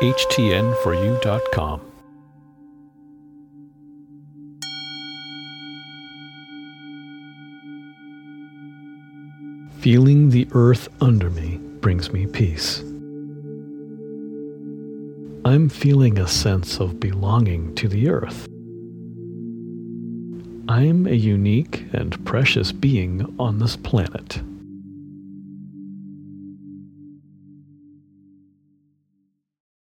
htn4u.com. Feeling the earth under me brings me peace. I'm feeling a sense of belonging to the earth. I'm a unique and precious being on this planet.